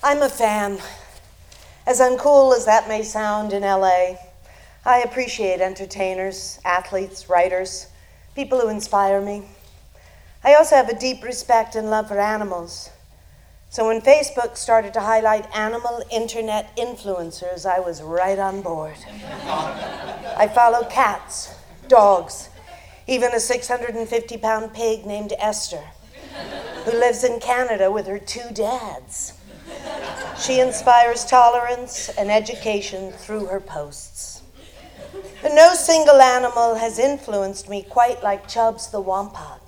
I'm a fan. As uncool as that may sound in LA, I appreciate entertainers, athletes, writers, people who inspire me. I also have a deep respect and love for animals. So when Facebook started to highlight animal internet influencers, I was right on board. I follow cats, dogs, even a 650 pound pig named Esther, who lives in Canada with her two dads. She inspires tolerance and education through her posts. No single animal has influenced me quite like Chubbs the Wampug.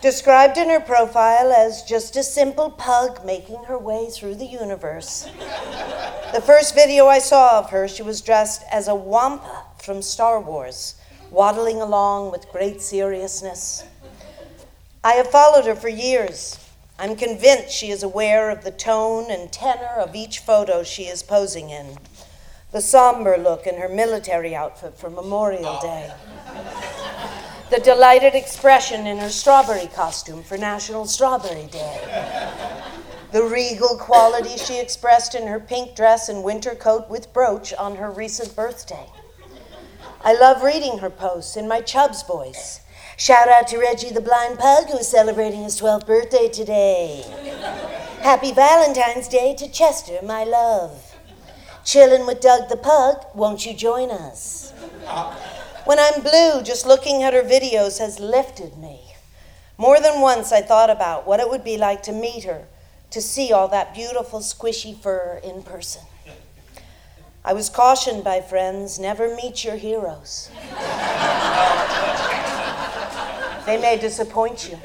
Described in her profile as just a simple pug making her way through the universe. The first video I saw of her, she was dressed as a Wampa from Star Wars, waddling along with great seriousness. I have followed her for years. I'm convinced she is aware of the tone and tenor of each photo she is posing in. The somber look in her military outfit for Memorial oh, Day the delighted expression in her strawberry costume for National Strawberry Day, the regal quality she expressed in her pink dress and winter coat with brooch on her recent birthday. I love reading her posts in my Chubbs voice. Shout out to Reggie the blind pug who is celebrating his 12th birthday today. Happy Valentine's Day to Chester, my love. Chillin' with Doug the pug, won't you join us? When I'm blue, just looking at her videos has lifted me. More than once, I thought about what it would be like to meet her, to see all that beautiful, squishy fur in person. I was cautioned by friends never meet your heroes. They may disappoint you.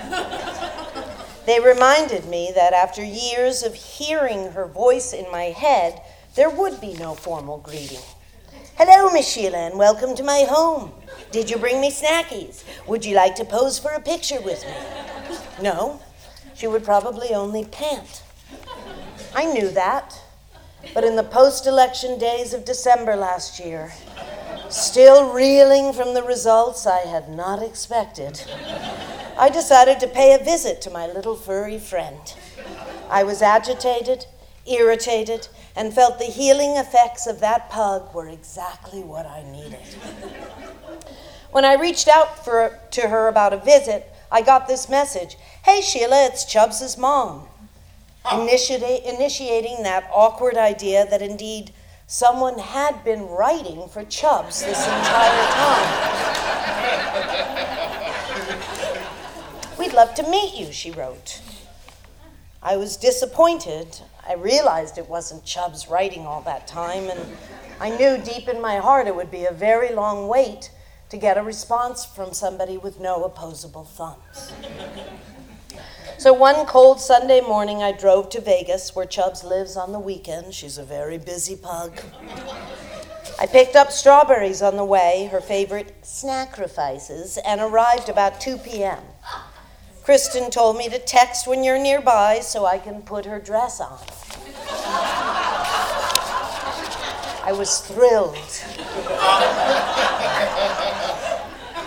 They reminded me that after years of hearing her voice in my head, there would be no formal greeting. Hello, Miss Shelagh, and welcome to my home. Did you bring me snackies? Would you like to pose for a picture with me? No, she would probably only pant. I knew that. But in the post election days of December last year, still reeling from the results I had not expected, I decided to pay a visit to my little furry friend. I was agitated, irritated, and felt the healing effects of that pug were exactly what I needed. when I reached out for, to her about a visit, I got this message Hey, Shelagh, it's Chubbs' mom. Initiati- initiating that awkward idea that indeed someone had been writing for Chubbs this entire time. We'd love to meet you, she wrote. I was disappointed I realized it wasn't Chubbs writing all that time, and I knew deep in my heart it would be a very long wait to get a response from somebody with no opposable thumbs. So one cold Sunday morning, I drove to Vegas, where Chubbs lives on the weekend. She's a very busy pug. I picked up strawberries on the way, her favorite sacrifices, and arrived about 2 p.m. Kristen told me to text when you're nearby so I can put her dress on. I was thrilled.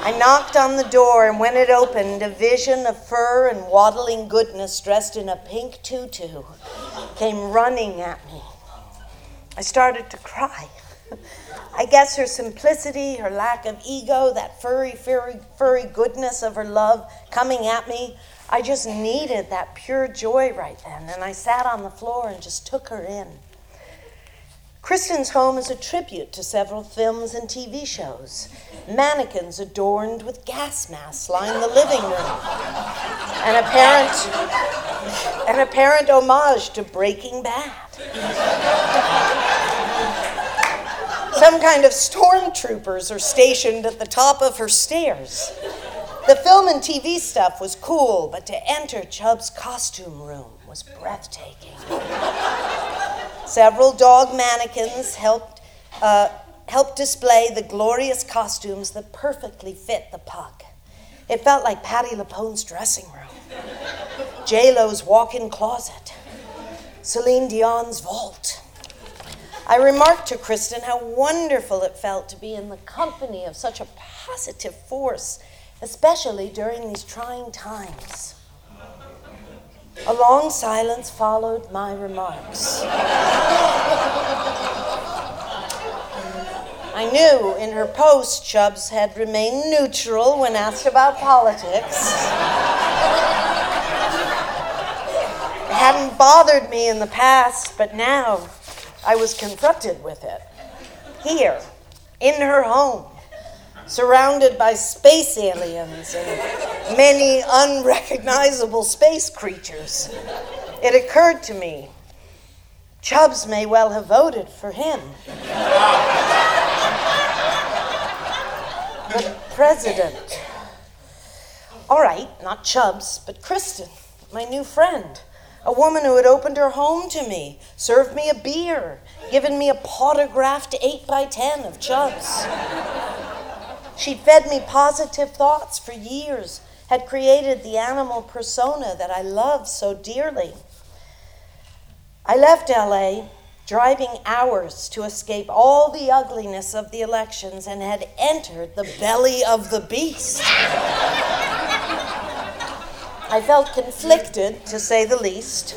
I knocked on the door, and when it opened, a vision of fur and waddling goodness dressed in a pink tutu came running at me. I started to cry. I guess her simplicity, her lack of ego, that furry, furry, furry goodness of her love coming at me, I just needed that pure joy right then. And I sat on the floor and just took her in. Kristen's home is a tribute to several films and TV shows. Mannequins adorned with gas masks line the living room. An apparent, an apparent homage to Breaking Bad some kind of stormtroopers are stationed at the top of her stairs. The film and TV stuff was cool, but to enter Chubb's costume room was breathtaking. Several dog mannequins helped, uh, helped display the glorious costumes that perfectly fit the pug. It felt like Patti LuPone's dressing room, J Lo's walk-in closet, Celine Dion's vault. I remarked to Kristen how wonderful it felt to be in the company of such a positive force, especially during these trying times. A long silence followed my remarks. I knew in her post Chubbs had remained neutral when asked about politics. it hadn't bothered me in the past, but now I was confronted with it. Here, in her home, surrounded by space aliens and many unrecognizable space creatures, it occurred to me Chubbs may well have voted for him. the president. All right, not Chubbs, but Kristen, my new friend. A woman who had opened her home to me, served me a beer, given me a potographed 8 by 10 of Chubbs. She'd fed me positive thoughts for years, had created the animal persona that I love so dearly. I left LA driving hours to escape all the ugliness of the elections and had entered the belly of the beast. I felt conflicted, to say the least.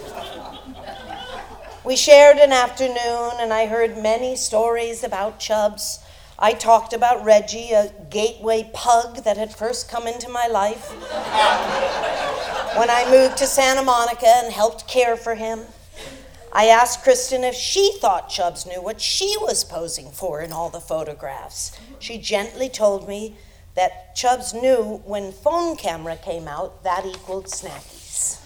We shared an afternoon, and I heard many stories about Chubbs. I talked about Reggie, a gateway pug that had first come into my life when I moved to Santa Monica and helped care for him. I asked Kristen if she thought Chubbs knew what she was posing for in all the photographs. She gently told me that Chubbs knew when phone camera came out, that equaled snackies.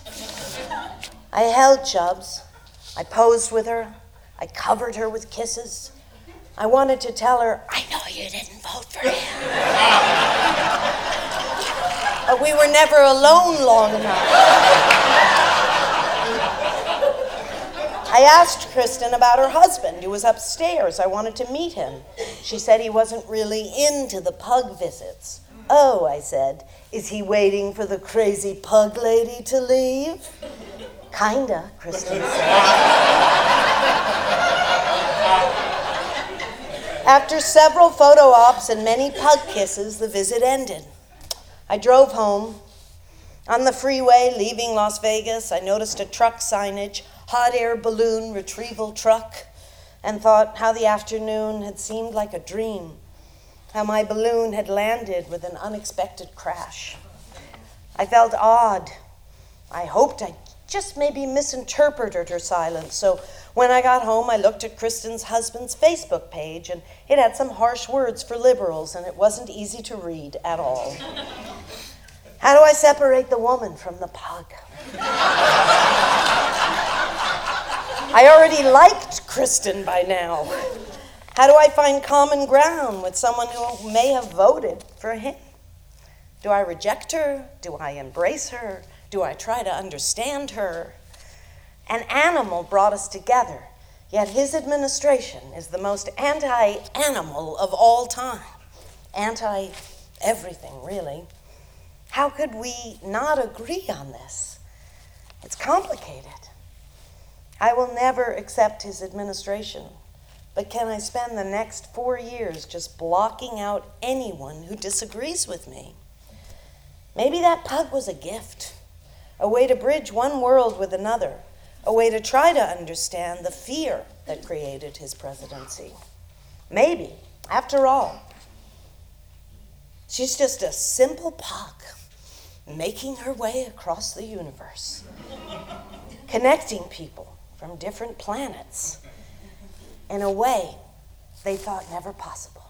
I held Chubbs. I posed with her. I covered her with kisses. I wanted to tell her, I know you didn't vote for him. we were never alone long enough. I asked Kristen about her husband, who was upstairs. I wanted to meet him. She said he wasn't really into the pug visits. Oh, I said, is he waiting for the crazy pug lady to leave? Kinda, Kristen said. After several photo ops and many pug kisses, the visit ended. I drove home. On the freeway leaving Las Vegas, I noticed a truck signage hot air balloon retrieval truck and thought how the afternoon had seemed like a dream, how my balloon had landed with an unexpected crash. I felt odd. I hoped I just maybe misinterpreted her silence. So when I got home, I looked at Kristen's husband's Facebook page, and it had some harsh words for liberals, and it wasn't easy to read at all. How do I separate the woman from the pug? I already liked Kristen by now. How do I find common ground with someone who may have voted for him? Do I reject her? Do I embrace her? Do I try to understand her? An animal brought us together, yet his administration is the most anti animal of all time. Anti everything, really. How could we not agree on this? It's complicated. I will never accept his administration, but can I spend the next four years just blocking out anyone who disagrees with me? Maybe that pug was a gift, a way to bridge one world with another, a way to try to understand the fear that created his presidency. Maybe, after all, she's just a simple puck making her way across the universe, connecting people from different planets in a way they thought never possible.